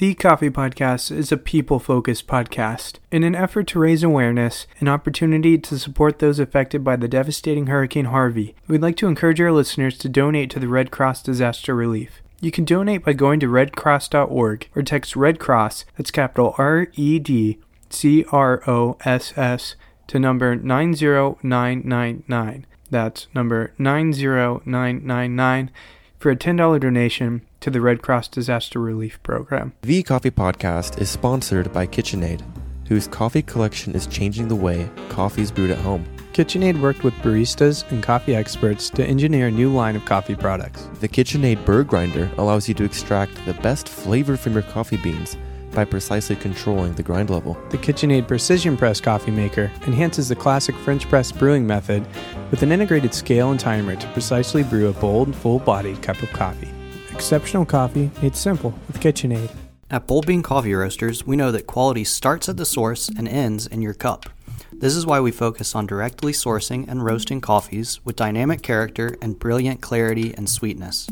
The Coffee Podcast is a people focused podcast. In an effort to raise awareness and opportunity to support those affected by the devastating Hurricane Harvey, we'd like to encourage our listeners to donate to the Red Cross Disaster Relief. You can donate by going to redcross.org or text Red Cross, that's capital R E D C R O S S, to number 90999. That's number 90999 for a $10 donation to the Red Cross Disaster Relief Program. The Coffee Podcast is sponsored by KitchenAid, whose coffee collection is changing the way coffee is brewed at home. KitchenAid worked with baristas and coffee experts to engineer a new line of coffee products. The KitchenAid Burr Grinder allows you to extract the best flavor from your coffee beans by precisely controlling the grind level. The KitchenAid Precision Press coffee maker enhances the classic French press brewing method with an integrated scale and timer to precisely brew a bold, full bodied cup of coffee. Exceptional coffee made simple with KitchenAid. At Bold Bean Coffee Roasters, we know that quality starts at the source and ends in your cup. This is why we focus on directly sourcing and roasting coffees with dynamic character and brilliant clarity and sweetness.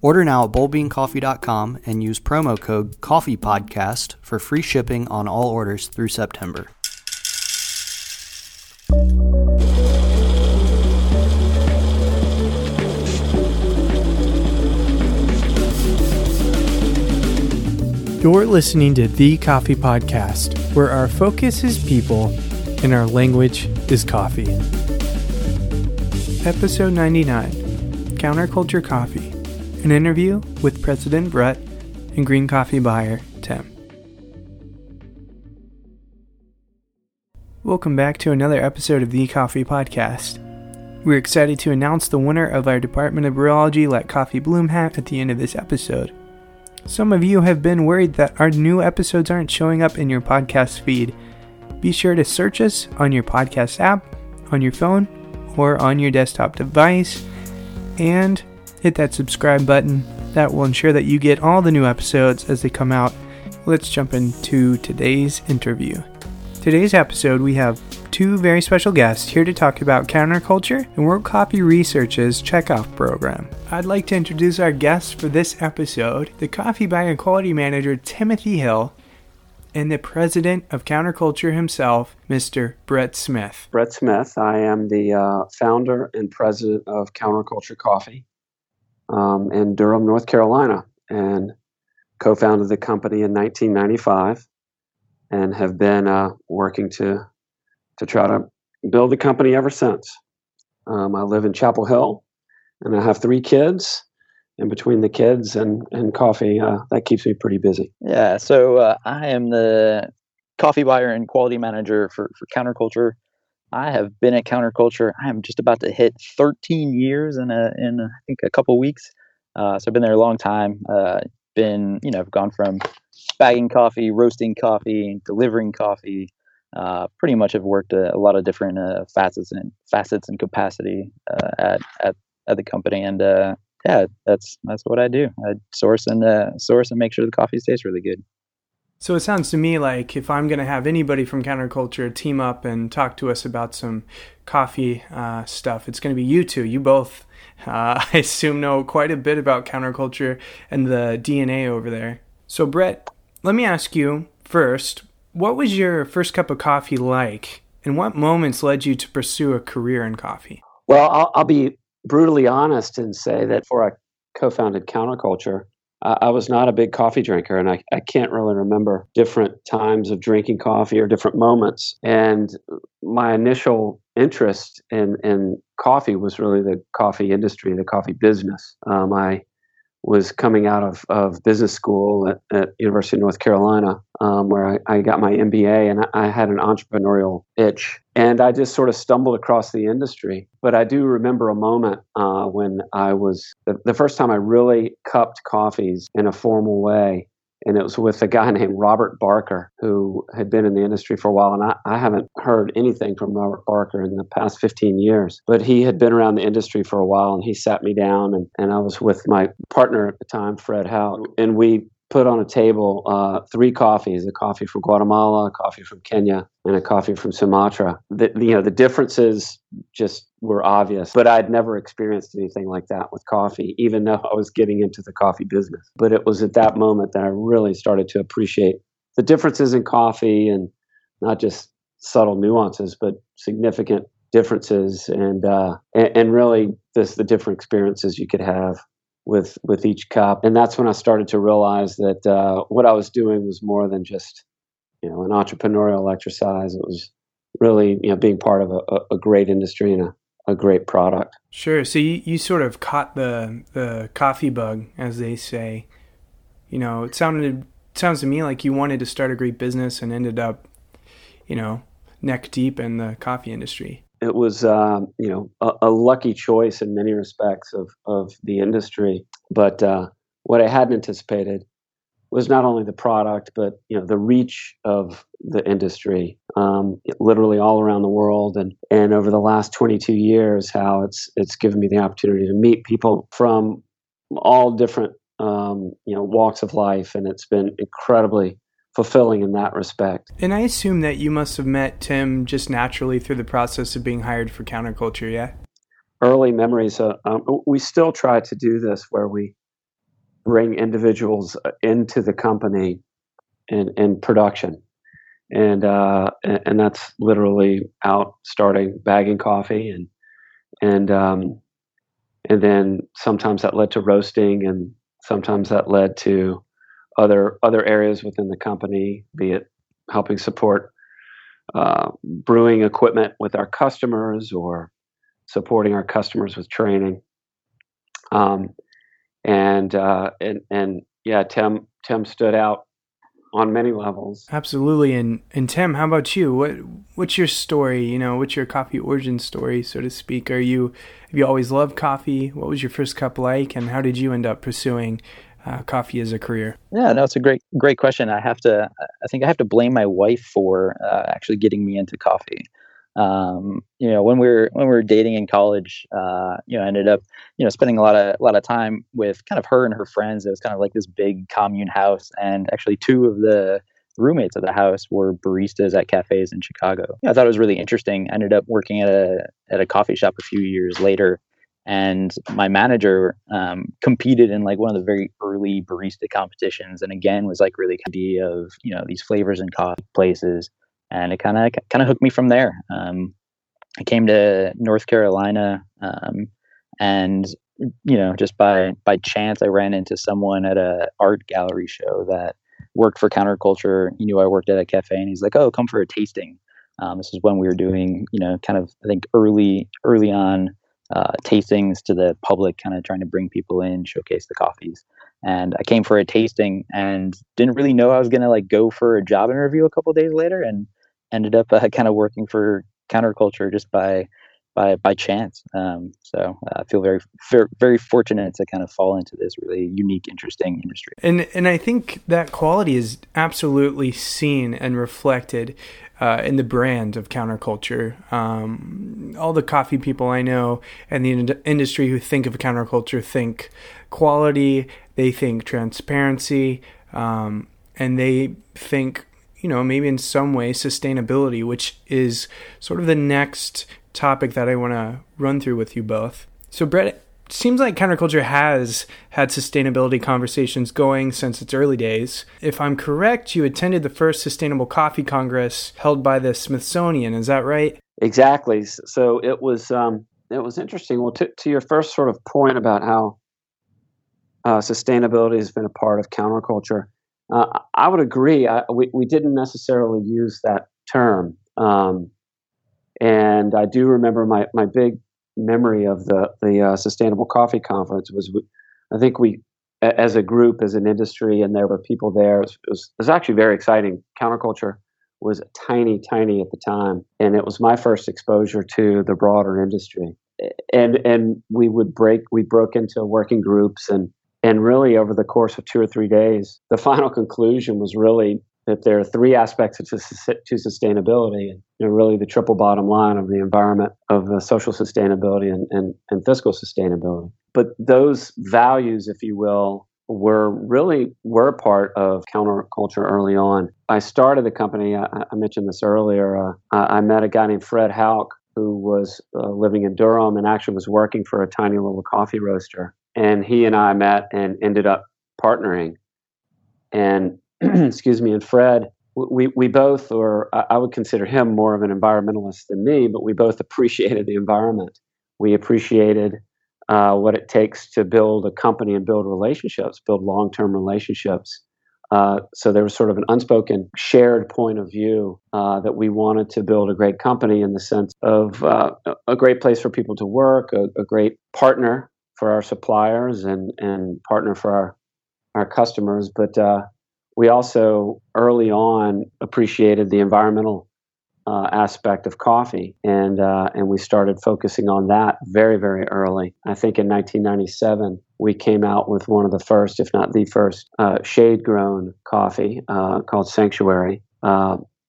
Order now at boldbeancoffee.com and use promo code COFFEEPODCAST for free shipping on all orders through September. You're listening to The Coffee Podcast, where our focus is people and our language is coffee. Episode 99 Counterculture Coffee An interview with President Brett and green coffee buyer Tim. Welcome back to another episode of The Coffee Podcast. We're excited to announce the winner of our Department of Brewology Let Coffee Bloom hat at the end of this episode. Some of you have been worried that our new episodes aren't showing up in your podcast feed. Be sure to search us on your podcast app, on your phone, or on your desktop device, and hit that subscribe button. That will ensure that you get all the new episodes as they come out. Let's jump into today's interview. Today's episode, we have two very special guests here to talk about counterculture and World Coffee Research's checkoff program. I'd like to introduce our guests for this episode the coffee buyer and quality manager Timothy Hill and the president of counterculture himself, Mr. Brett Smith. Brett Smith. I am the uh, founder and president of Counterculture Coffee um, in Durham, North Carolina, and co founded the company in 1995 and have been uh, working to to try to build the company ever since. Um, I live in Chapel Hill, and I have three kids. And between the kids and and coffee, uh, that keeps me pretty busy. Yeah, so uh, I am the coffee buyer and quality manager for for Counterculture. I have been at Counterculture. I am just about to hit 13 years in a in I think a couple weeks. Uh, so I've been there a long time. Uh, been you know I've gone from bagging coffee, roasting coffee, delivering coffee, uh, pretty much have worked a, a lot of different uh, facets and facets and capacity uh, at, at at the company, and uh, yeah, that's that's what I do. I source and uh, source and make sure the coffee tastes really good. So it sounds to me like if I'm going to have anybody from counterculture team up and talk to us about some coffee uh, stuff, it's going to be you two. You both, I assume, know quite a bit about counterculture and the DNA over there. So Brett, let me ask you first what was your first cup of coffee like, and what moments led you to pursue a career in coffee? Well, I'll, I'll be brutally honest and say that before I co founded Counterculture, uh, I was not a big coffee drinker, and I, I can't really remember different times of drinking coffee or different moments. And my initial interest in, in coffee was really the coffee industry, the coffee business. Um, I was coming out of, of business school at, at University of North Carolina, um, where I, I, got my MBA, and I, I had an entrepreneurial itch, and I just sort of stumbled across the industry. But I do remember a moment uh, when I was the, the first time I really cupped coffees in a formal way and it was with a guy named Robert Barker, who had been in the industry for a while. And I, I, haven't heard anything from Robert Barker in the past 15 years, but he had been around the industry for a while and he sat me down. And, and I was with my partner at the time, Fred Houk, and we put on a table uh, three coffees: a coffee from Guatemala, a coffee from Kenya, and a coffee from Sumatra. The, you know, the differences just were obvious, but I'd never experienced anything like that with coffee, even though I was getting into the coffee business. But it was at that moment that I really started to appreciate the differences in coffee and not just subtle nuances, but significant differences and uh, and, and really this the different experiences you could have with with each cup. And that's when I started to realize that uh, what I was doing was more than just you know an entrepreneurial exercise. It was really you know being part of a, a great industry and a, a great product. Sure. So you, you sort of caught the the coffee bug, as they say. You know, it sounded it sounds to me like you wanted to start a great business and ended up, you know, neck deep in the coffee industry it was um, you know a, a, lucky choice in many respects of of the industry. But uh, what I hadn't anticipated was not only the product, but you know the reach of the industry, um, literally all around the world, and and over the last 22 years, how it's it's given me the opportunity to meet people from all different um, you know walks of life, and it's been incredibly fulfilling in that respect. And I assume that you must have met Tim just naturally through the process of being hired for counterculture, yeah? Early memories. Uh, um, we still try to do this where we bring individuals uh, into the company in, in production. And, uh, and that's literally out starting bagging coffee and and um, and then sometimes that led to roasting and sometimes that led to other other areas within the company, be it helping support uh, brewing equipment with our customers or supporting our customers with training. Um, and uh, and and yeah, Tim Tim stood out on many levels. Absolutely. And and Tim, how about you? What what's your story? You know, what's your coffee origin story, so to speak? Are you have you always loved coffee? What was your first cup like, and how did you end up pursuing uh, coffee as a career? Yeah, no, it's a great, great question. I have to, I think I have to blame my wife for uh, actually getting me into coffee. Um, you know, when we were when we were dating in college, uh, you know, I ended up, you know, spending a lot of a lot of time with kind of her and her friends. It was kind of like this big commune house, and actually two of the roommates of the house were baristas at cafes in Chicago. I thought it was really interesting. I ended up working at a at a coffee shop a few years later and my manager um, competed in like one of the very early barista competitions and again was like really idea of you know these flavors and coffee places and it kind of kind of hooked me from there. Um, i came to north carolina um, and you know just by by chance i ran into someone at a art gallery show that worked for counterculture. He knew i worked at a cafe and he's like oh come for a tasting. Um, this is when we were doing you know kind of i think early early on uh, tastings to the public, kind of trying to bring people in, showcase the coffees. And I came for a tasting and didn't really know I was going to like go for a job interview a couple days later, and ended up uh, kind of working for counterculture just by by by chance. Um, so uh, I feel very, very very fortunate to kind of fall into this really unique, interesting industry. And and I think that quality is absolutely seen and reflected uh, in the brand of counterculture. Um, all the coffee people I know and the in- industry who think of counterculture think quality, they think transparency, um, and they think, you know, maybe in some way sustainability, which is sort of the next topic that I want to run through with you both. So, Brett, seems like counterculture has had sustainability conversations going since its early days. If I'm correct, you attended the first Sustainable Coffee Congress held by the Smithsonian. Is that right? Exactly. So it was um, it was interesting. Well, to, to your first sort of point about how uh, sustainability has been a part of counterculture, uh, I would agree. I, we we didn't necessarily use that term. Um, and I do remember my, my big memory of the the uh, Sustainable Coffee Conference was we, I think we as a group as an industry and there were people there. It was, it was, it was actually very exciting. Counterculture was tiny, tiny at the time, and it was my first exposure to the broader industry. And and we would break we broke into working groups and and really over the course of two or three days, the final conclusion was really that there are three aspects to, to sustainability and you know, really the triple bottom line of the environment of the social sustainability and, and, and fiscal sustainability but those values if you will were really were part of counterculture early on. I started the company. I, I mentioned this earlier. Uh, I met a guy named Fred Houk who was uh, living in Durham and actually was working for a tiny little coffee roaster. And he and I met and ended up partnering. And excuse me, and Fred, we, we both, or I would consider him more of an environmentalist than me, but we both appreciated the environment. We appreciated uh, what it takes to build a company and build relationships, build long term relationships. Uh, so there was sort of an unspoken shared point of view uh, that we wanted to build a great company in the sense of uh, a great place for people to work, a, a, great partner for our suppliers, and and partner for our our customers. But uh, we also early on appreciated the environmental uh, aspect of coffee, and uh, and we started focusing on that very very early. I think in 1997 we came out with one of the first, if not the first, uh, shade grown coffee uh, called Sanctuary.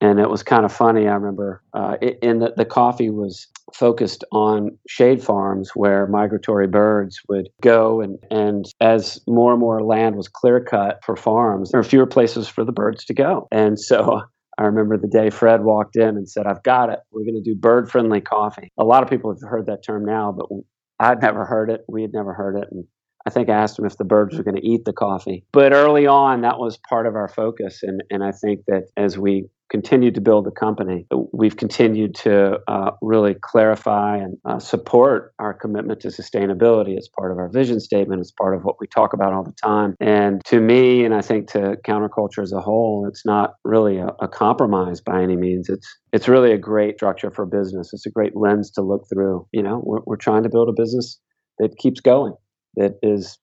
And it was kind of funny. I remember uh, in the, the coffee was focused on shade farms where migratory birds would go and, and as more and more land was clear cut for farms there were fewer places for the birds to go and so I remember the day Fred walked in and said, I've got it. We're going to do bird friendly coffee. A lot of people have heard that term now, but I'd never heard it. We had never heard it. And I think I asked him if the birds were going to eat the coffee. But early on, that was part of our focus. And, and I think that as we continued to build the company, we've continued to uh, really clarify and uh, support our commitment to sustainability as part of our vision statement, as part of what we talk about all the time. And to me, and I think to counterculture as a whole, it's not really a, a compromise by any means. It's it's really a great structure for business. It's a great lens to look through. You know, we're, we're trying to build a business that keeps going, that is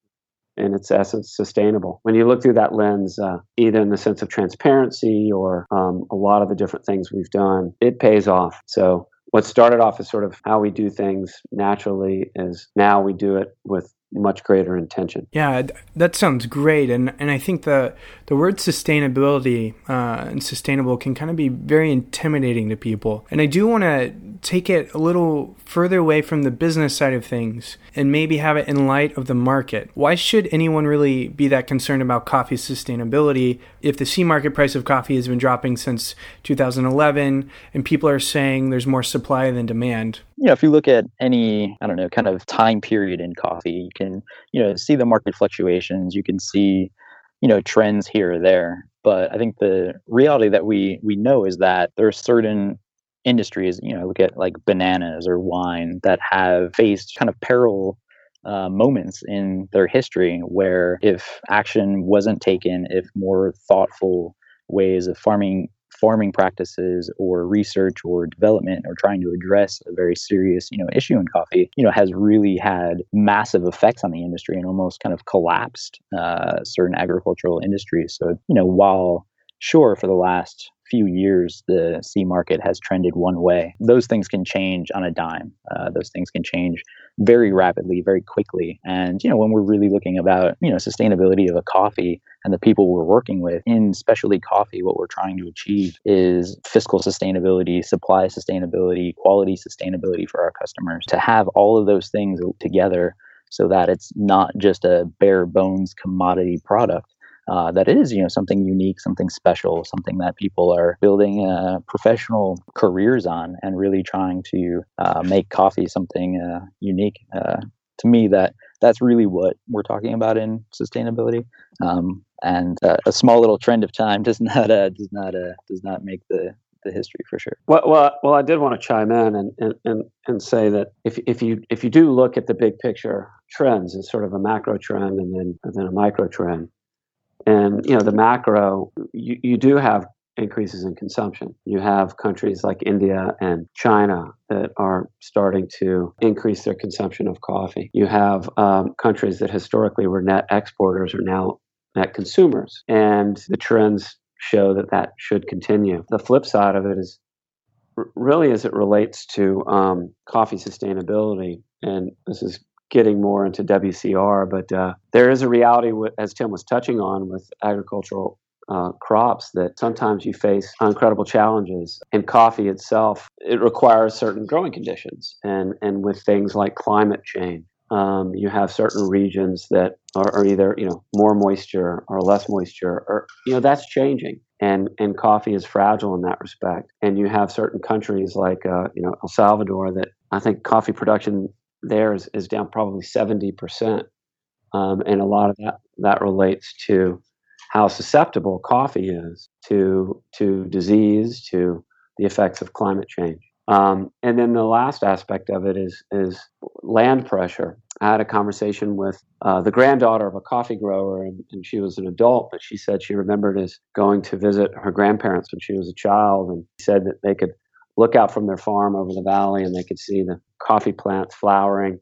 in its essence sustainable. When you look through that lens, uh, either in the sense of transparency or um, a lot of the different things we've done, it pays off. So what started off as sort of how we do things naturally is now we do it with much greater intention. Yeah, that sounds great, and and I think the the word sustainability uh, and sustainable can kind of be very intimidating to people. And I do want to take it a little further away from the business side of things and maybe have it in light of the market. Why should anyone really be that concerned about coffee sustainability if the C market price of coffee has been dropping since 2011 and people are saying there's more supply than demand? You know, if you look at any, I don't know, kind of time period in coffee, you can, you know, see the market fluctuations, you can see, you know, trends here or there. But I think the reality that we we know is that there are certain industries, you know, look at like bananas or wine that have faced kind of peril uh, moments in their history where if action wasn't taken, if more thoughtful ways of farming farming practices or research or development or trying to address a very serious you know issue in coffee you know has really had massive effects on the industry and almost kind of collapsed uh, certain agricultural industries so you know while sure for the last few years, the C market has trended one way. Those things can change on a dime. Uh, those things can change very rapidly, very quickly. And you know, when we're really looking about you know sustainability of a coffee and the people we're working with in specialty coffee, what we're trying to achieve is fiscal sustainability, supply sustainability, quality sustainability for our customers. To have all of those things together so that it's not just a bare bones commodity product uh, that is, you know, something unique, something special, something that people are building uh, professional careers on, and really trying to uh, make coffee something uh, unique. Uh, to me, that that's really what we're talking about in sustainability. Um, and a small little trend of time does not does not does not make the the history for sure. Well, well, well I did want to chime in and, and, and, and say that if, if you if you do look at the big picture trends as sort of a macro trend and then and then a micro trend, and you know, the macro, you, you do have increases in consumption. You have countries like India and China that are starting to increase their consumption of coffee. You have um, countries that historically were net exporters are now net consumers, and the trends show that that should continue. The flip side of it is really as it relates to um, coffee sustainability, and this is getting more into WCR, but uh, there is a reality, as Tim was touching on, with agricultural uh, crops that sometimes you face incredible challenges. In coffee itself, it requires certain growing conditions, and and with things like climate change. um, you have certain regions that are, are, either you know more moisture or less moisture, or you know that's changing. And and coffee is fragile in that respect. And you have certain countries like uh, you know El Salvador that I think coffee production there is, is down probably seventy percent, um, and a lot of that that relates to how susceptible coffee is to to disease, to the effects of climate change. Um, and then the last aspect of it is is land pressure. I had a conversation with uh, the granddaughter of a coffee grower, and, and, she was an adult, but she said she remembered as going to visit her grandparents when she was a child, and said that they could look out from their farm over the valley and they could see the coffee plants flowering,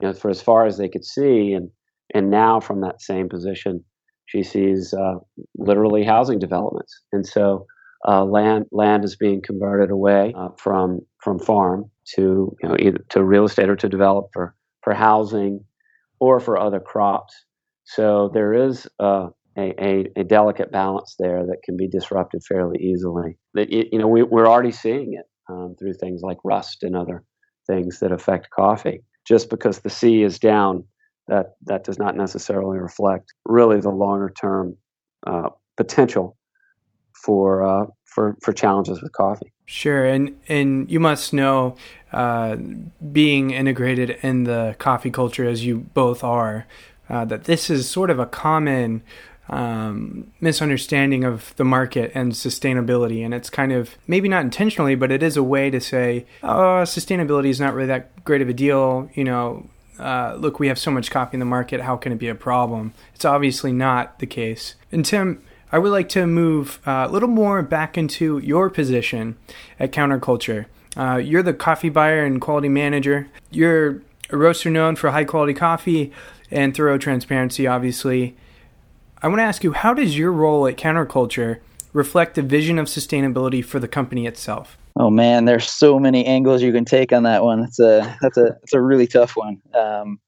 you know, for as far as they could see, and and now from that same position, she sees uh, literally housing developments, and so uh, land land is being converted away uh, from from farm to you know either to real estate or to develop for for housing or for other crops. So there is a, a, a delicate balance there that can be disrupted fairly easily. That you know we, we're already seeing it um, through things like rust and other things that affect coffee. Just because the C is down, that that does not necessarily reflect really the longer term uh, potential for uh, for for challenges with coffee. Sure, and and you must know, uh, being integrated in the coffee culture as you both are, uh, that this is sort of a common um, misunderstanding of the market and sustainability. And it's kind of maybe not intentionally, but it is a way to say, oh, sustainability is not really that great of a deal. You know, uh, look, we have so much coffee in the market. How can it be a problem? It's obviously not the case. And Tim, I would like to move uh, a little more back into your position at Counterculture. Uh, you're the coffee buyer and quality manager. You're a roaster known for high quality coffee and thorough transparency, obviously. I want to ask you how does your role at Counterculture reflect the vision of sustainability for the company itself? Oh man, there's so many angles you can take on that one. That's a that's a that's a really tough one. Um,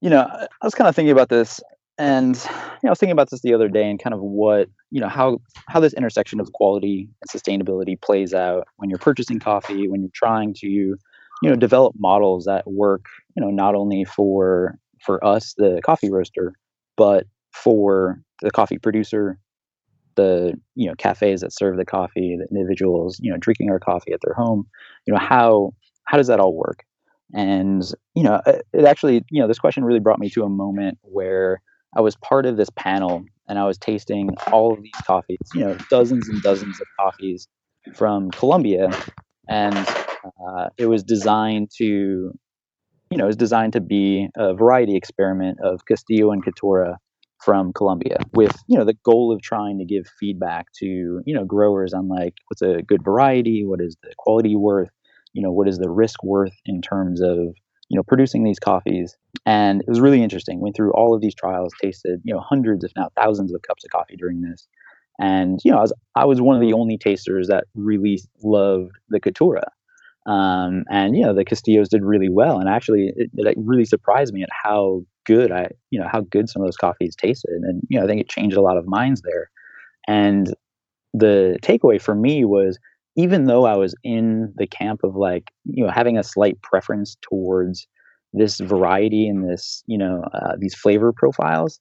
you know, I was kind of thinking about this and you know, I was thinking about this the other day and kind of what you know how how this intersection of quality and sustainability plays out when you're purchasing coffee, when you're trying to you know develop models that work you know not only for for us the coffee roaster, but for the coffee producer, the you know cafes that serve the coffee, the individuals you know drinking our coffee at their home. You know how how does that all work? And you know it actually you know this question really brought me to a moment where I was part of this panel and I was tasting all of these coffees, you know, dozens and dozens of coffees from Colombia. And uh, it was designed to, you know, it was designed to be a variety experiment of Castillo and Caturra from Colombia with, you know, the goal of trying to give feedback to, you know, growers on like what's a good variety, what is the quality worth, you know, what is the risk worth in terms of, you know, producing these coffees. And it was really interesting. Went through all of these trials, tasted, you know, hundreds, if not thousands of cups of coffee during this. And, you know, I was, I was one of the only tasters that really loved the Caturra. Um, and, you know, the Castillos did really well. And actually, it, it really surprised me at how good I, you know, how good some of those coffees tasted. And, you know, I think it changed a lot of minds there. And the takeaway for me was even though I was in the camp of like, you know, having a slight preference towards this variety and this, you know, uh, these flavor profiles,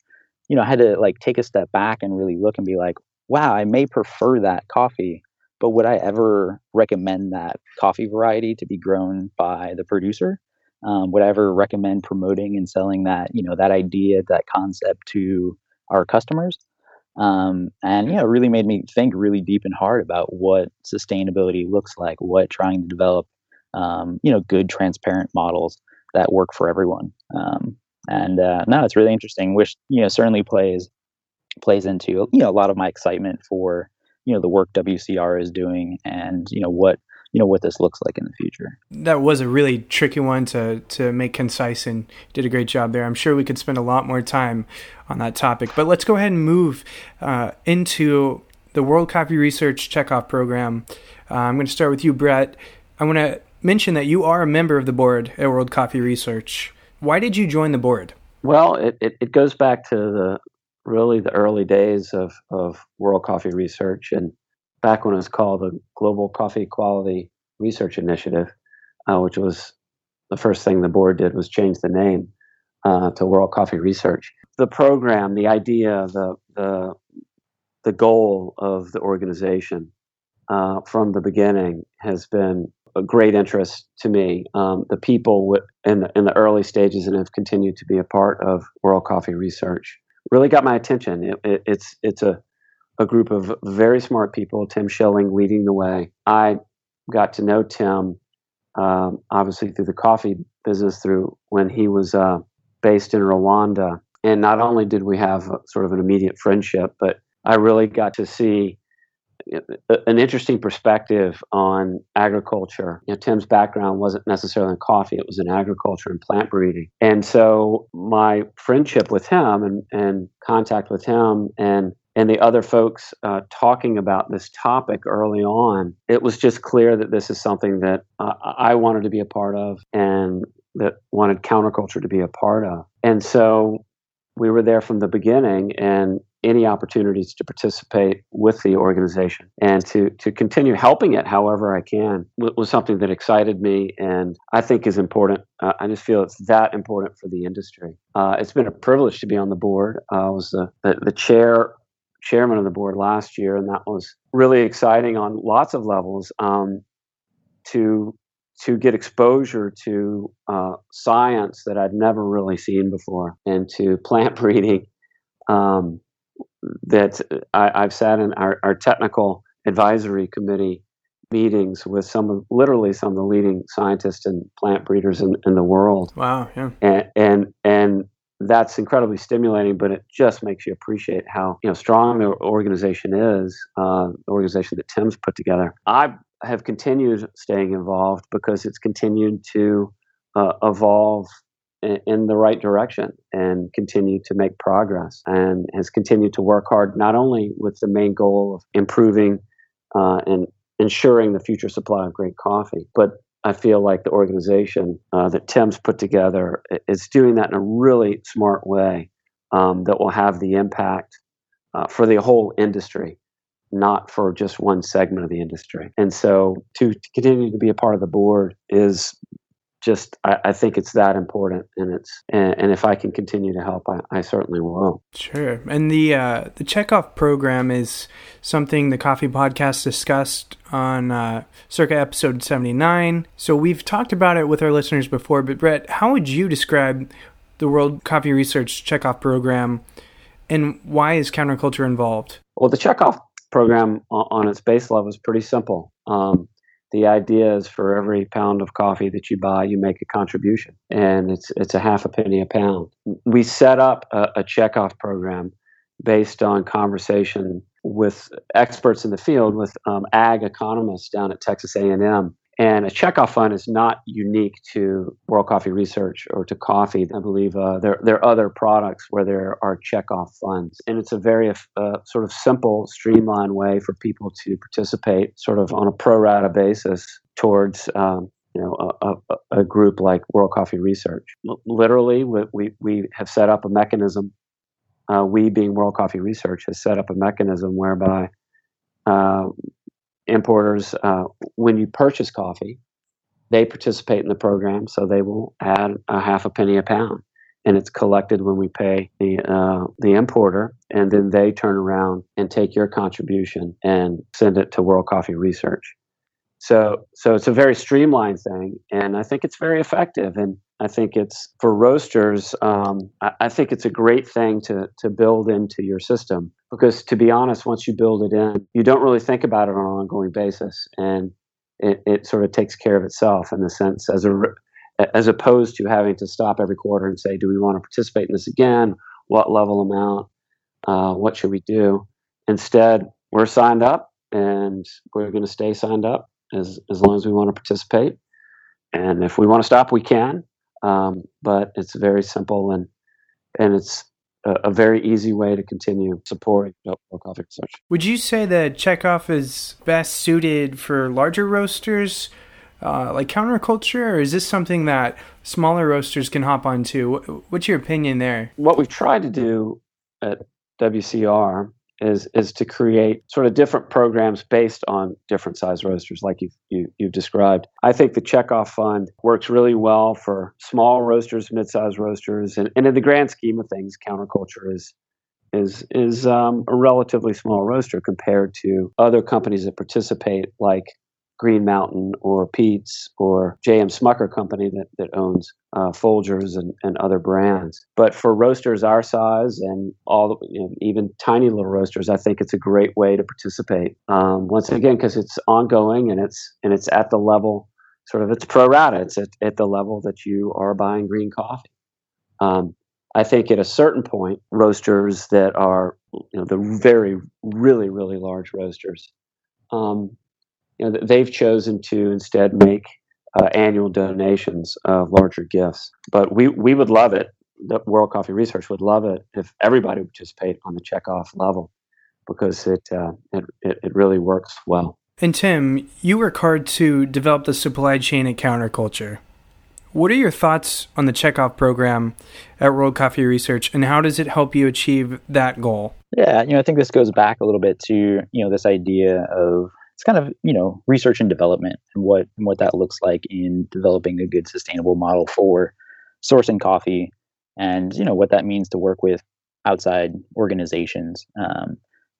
you know, I had to like take a step back and really look and be like, wow, I may prefer that coffee, but would I ever recommend that coffee variety to be grown by the producer? Um, would I ever recommend promoting and selling that, you know, that idea, that concept to our customers? Um, and you know, it really made me think really deep and hard about what sustainability looks like, what trying to develop, um, you know, good transparent models that work for everyone. Um, and uh, no, it's really interesting. Which you know certainly plays plays into you know a lot of my excitement for you know the work WCR is doing, and you know what you know what this looks like in the future. That was a really tricky one to to make concise, and did a great job there. I'm sure we could spend a lot more time on that topic, but let's go ahead and move uh, into the World Coffee Research Checkoff Program. Uh, I'm going to start with you, Brett. I want to mention that you are a member of the board at World Coffee Research. Why did you join the board? Well, it, it, it goes back to the really the early days of, of World Coffee Research and back when it was called the Global Coffee Quality Research Initiative, uh, which was the first thing the board did was change the name uh, to World Coffee Research. The program, the idea, the the the goal of the organization uh, from the beginning has been a great interest to me. Um, the people in the, in the early stages and have continued to be a part of World Coffee Research really got my attention. It, it, it's it's a a group of very smart people. Tim Schilling leading the way. I got to know Tim um, obviously through the coffee business through when he was uh, based in Rwanda. And not only did we have a, sort of an immediate friendship, but I really got to see an interesting perspective on agriculture. You know, Tim's background wasn't necessarily in coffee; it was in agriculture and plant breeding. And so, my friendship with him and, and contact with him and and the other folks uh, talking about this topic early on, it was just clear that this is something that uh, I wanted to be a part of and that wanted counterculture to be a part of. And so we were there from the beginning and any opportunities to participate with the organization and to, to continue helping it however I can was something that excited me and I think is important. Uh, I just feel it's that important for the industry. Uh, it's been a privilege to be on the board. I was the, the, the chair chairman of the board last year, and that was really exciting on lots of levels. Um, to to get exposure to uh, science that I'd never really seen before, and to plant breeding um, that I, have sat in our, our, technical advisory committee meetings with some of literally some of the leading scientists and plant breeders in, in the world. Wow, yeah. And and and that's incredibly stimulating, but it just makes you appreciate how you know strong the organization is, uh, the organization that Tim's put together. I have continued staying involved because it's continued to uh, evolve in, the right direction and continue to make progress, and has continued to work hard not only with the main goal of improving uh, and ensuring the future supply of great coffee, but I feel like the organization uh, that Tim's put together is doing that in a really smart way um, that will have the impact uh, for the whole industry, not for just one segment of the industry. And so to, to continue to be a part of the board is just I, I, think it's that important and it's and, and if I can continue to help I, I certainly will. Sure. And the uh, the checkoff program is something the coffee podcast discussed on uh, circa episode 79. So we've talked about it with our listeners before, but Brett, how would you describe the World Coffee Research checkoff program and why is counterculture involved? Well, the checkoff program on its base level is pretty simple. Um, the idea is for every pound of coffee that you buy, you make a contribution, and it's it's a half a penny a pound. We set up a, a checkoff program based on conversation with experts in the field, with um, ag economists down at Texas A&M, and a checkoff fund is not unique to World Coffee Research or to coffee. I believe uh, there, there are other products where there are checkoff funds. And it's a very uh, sort of simple, streamlined way for people to participate sort of on a pro rata basis towards um, you know, a, a, a, group like World Coffee Research. Literally, we, we have set up a mechanism. Uh, we, being World Coffee Research, has set up a mechanism whereby uh, importers, uh, when you purchase coffee, they participate in the program, so they will add a half a penny a pound, and it's collected when we pay the uh, the importer, and then they turn around and take your contribution and send it to World Coffee Research. So, so it's a very streamlined thing, and I think it's very effective. And I think it's for roasters. Um, I, I, think it's a great thing to to build into your system because, to be honest, once you build it in, you don't really think about it on an ongoing basis, and it, it sort of takes care of itself in the sense as a as opposed to having to stop every quarter and say, do we want to participate in this again? What level amount? Uh, what should we do? Instead, we're signed up, and we're going to stay signed up as as long as we want to participate. And if we want to stop, we can. Um, but it's very simple and and it's a, a, very easy way to continue supporting Coffee Research. Would you say that checkoff is best suited for larger roasters? Uh, like counterculture, or is this something that smaller roasters can hop onto? What's your opinion there? What we've tried to do at WCR is is to create sort of different programs based on different size roasters, like you've you, you have described. I think the checkoff fund works really well for small roasters, mid-sized roasters, and, and in the grand scheme of things, counterculture is is is um, a relatively small roaster compared to other companies that participate, like Green Mountain or Peet's or J.M. Smucker Company that, that owns uh, Folgers and, and other brands. But for roasters our size and all you know, even tiny little roasters, I think it's a great way to participate. Um, once again, because it's ongoing and it's and it's at the level, sort of it's pro rata. It's at, at the level that you are buying green coffee. Um, I think at a certain point, roasters that are you know the very really really large roasters. Um, you know, they've chosen to instead make uh, annual donations of larger gifts. But we, we would love it. The World Coffee Research would love it if everybody would participate on the checkoff level because it, uh, it, it really works well. And Tim, you work hard to develop the supply chain at Counterculture. What are your thoughts on the checkoff program at World Coffee Research, and how does it help you achieve that goal? Yeah, you know, I think this goes back a little bit to you know this idea of it's kind of you know research and development and what and what that looks like in developing a good sustainable model for sourcing coffee and you know what that means to work with outside organizations. Um,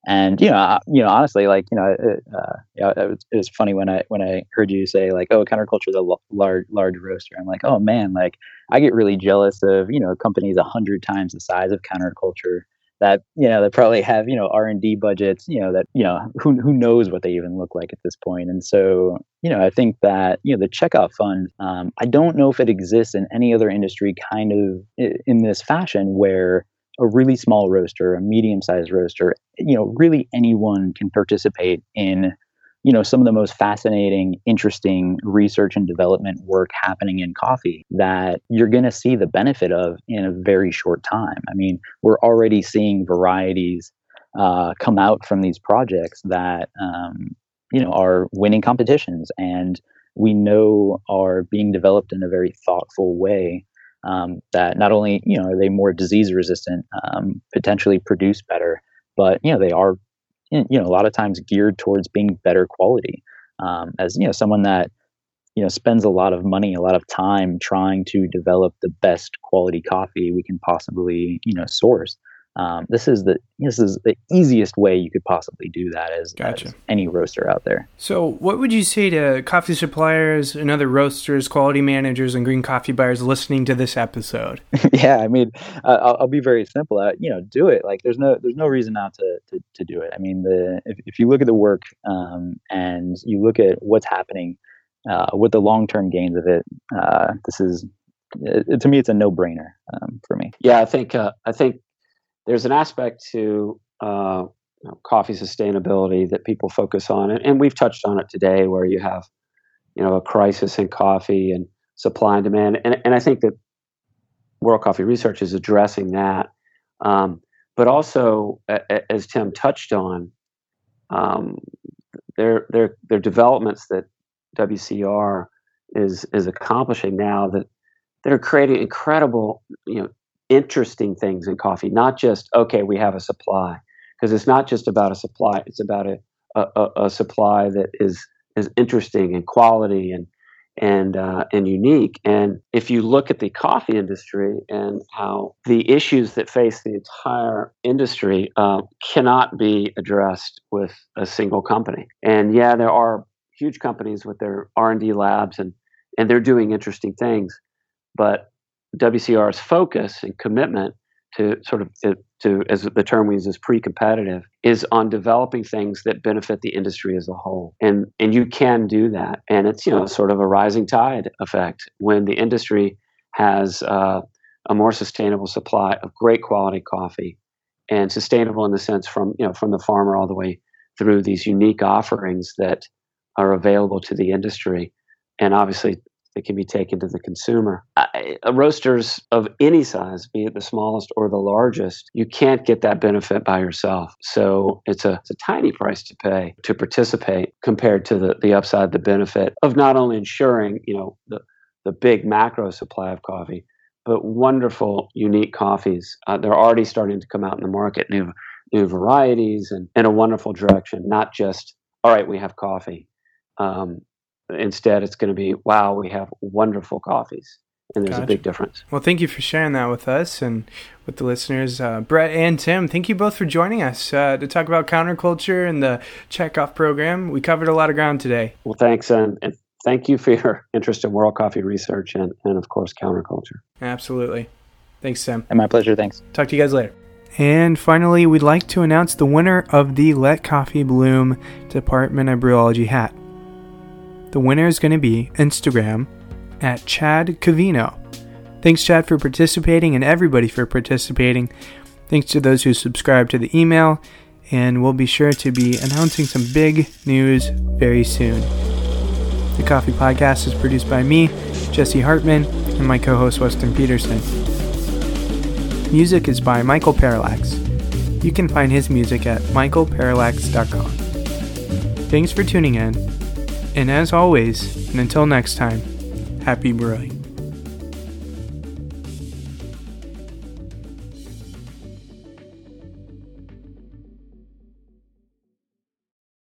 and you know you know honestly like you know uh, yeah, it, was, it was funny when i when i heard you say like oh counterculture is a large large roaster. I'm like oh man like i get really jealous of you know companies a hundred times the size of counterculture that you know they probably have you know r&d budgets you know that you know who, who knows what they even look like at this point. And so you know i think that you know the checkoff fund um, i don't know if it exists in any other industry kind of in this fashion where a really small roaster a medium sized roaster you know really anyone can participate in you know some of the most fascinating interesting research and development work happening in coffee that you're going to see the benefit of in a very short time. I mean we're already seeing varieties uh, come out from these projects that um, you know are winning competitions and we know are being developed in a very thoughtful way um, that not only you know are they more disease resistant um, potentially produce better but you know they are you know a lot of times geared towards being better quality um, as you know someone that you know spends a lot of money a lot of time trying to develop the best quality coffee we can possibly you know source um, this is the this is the easiest way you could possibly do that as, gotcha. as, any roaster out there. So, what would you say to coffee suppliers and other roasters, quality managers, and green coffee buyers listening to this episode? yeah, I mean, uh, I'll, I'll, be very simple. Uh, you know, do it. Like, there's no there's no reason not to to, to do it. I mean, the if, if you look at the work um, and you look at what's happening uh, with the long term gains of it, uh, this is it, to me, it's a no brainer um, for me. Yeah, I think uh, I think there's an aspect to uh, you know, coffee sustainability that people focus on, and, and, we've touched on it today, where you have you know a crisis in coffee and supply and demand, and, and I think that World Coffee Research is addressing that, um, but also as Tim touched on, um, there there there are developments that WCR is is accomplishing now that they're creating incredible you know interesting things in coffee, not just, okay, we have a supply. Because it's not just about a supply, it's about a, a, a supply that is, is interesting and quality and, and, uh, and unique. And if you look at the coffee industry and how the issues that face the entire industry uh, cannot be addressed with a single company. And yeah, there are huge companies with their R&D labs and, and they're doing interesting things. But WCR's focus and commitment to sort of to, as the term we use is pre-competitive is on developing things that benefit the industry as a whole. And and you can do that. And it's you know sort of a rising tide effect when the industry has uh, a more sustainable supply of great quality coffee and sustainable in the sense from you know from the farmer all the way through these unique offerings that are available to the industry. And obviously that can be taken to the consumer. roasters of any size, be it the smallest or the largest, you can't get that benefit by yourself. So it's a, it's a tiny price to pay to participate compared to the, the upside, the benefit of not only ensuring, you know, the, the big macro supply of coffee, but wonderful, unique coffees. Uh, they're already starting to come out in the market, new new varieties and in a wonderful direction, not just, all right, we have coffee. Um, instead, it's going to be, wow, we have wonderful coffees. And there's Gotcha. a big difference. Well, thank you for sharing that with us and with the listeners. Uh, Brett and Tim, thank you both for joining us uh, to talk about counterculture and the checkoff program. We covered a lot of ground today. Well, thanks. And, and thank you for your interest in world coffee research and, and of course, counterculture. Absolutely. Thanks, Tim. And my pleasure. Thanks. Talk to you guys later. And finally, we'd like to announce the winner of the Let Coffee Bloom Department of Brewology hat. The winner is going to be Instagram at Chad Cavino. Thanks, Chad, for participating and everybody for participating. Thanks to those who subscribe to the email, and we'll be sure to be announcing some big news very soon. The Coffee Podcast is produced by me, Jesse Hartman, and my co host, Weston Peterson. Music is by Michael Parallax. You can find his music at michaelparallax.com. Thanks for tuning in, and as always, and until next time, happy brewing.